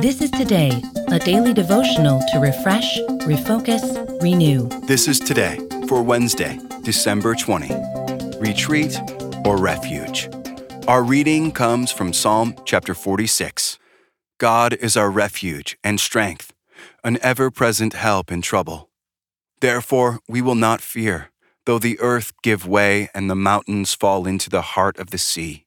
This is Today, a daily devotional to refresh, refocus, renew. This is today for Wednesday, December 20. Retreat or refuge. Our reading comes from Psalm chapter 46. God is our refuge and strength, an ever present help in trouble. Therefore, we will not fear, though the earth give way and the mountains fall into the heart of the sea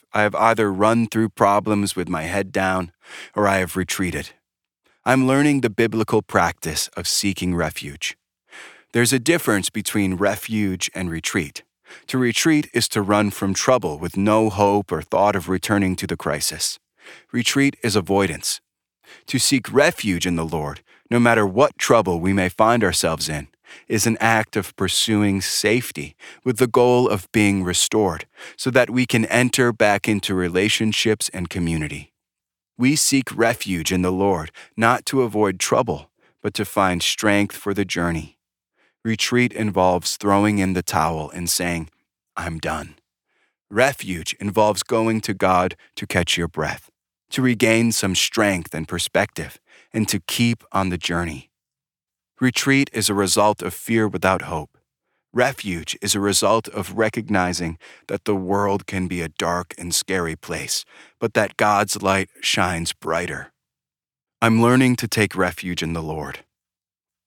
I have either run through problems with my head down or I have retreated. I'm learning the biblical practice of seeking refuge. There's a difference between refuge and retreat. To retreat is to run from trouble with no hope or thought of returning to the crisis. Retreat is avoidance. To seek refuge in the Lord, no matter what trouble we may find ourselves in, is an act of pursuing safety with the goal of being restored so that we can enter back into relationships and community. We seek refuge in the Lord not to avoid trouble, but to find strength for the journey. Retreat involves throwing in the towel and saying, I'm done. Refuge involves going to God to catch your breath, to regain some strength and perspective, and to keep on the journey. Retreat is a result of fear without hope. Refuge is a result of recognizing that the world can be a dark and scary place, but that God's light shines brighter. I'm learning to take refuge in the Lord.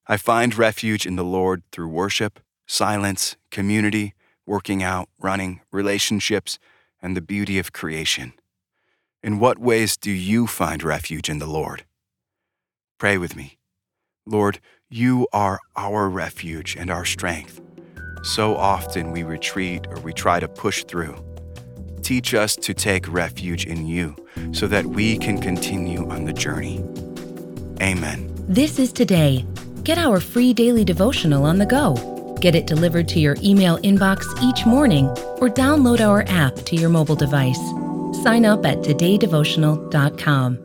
I find refuge in the Lord through worship, silence, community, working out, running, relationships, and the beauty of creation. In what ways do you find refuge in the Lord? Pray with me. Lord, you are our refuge and our strength. So often we retreat or we try to push through. Teach us to take refuge in you so that we can continue on the journey. Amen. This is Today. Get our free daily devotional on the go. Get it delivered to your email inbox each morning or download our app to your mobile device. Sign up at todaydevotional.com.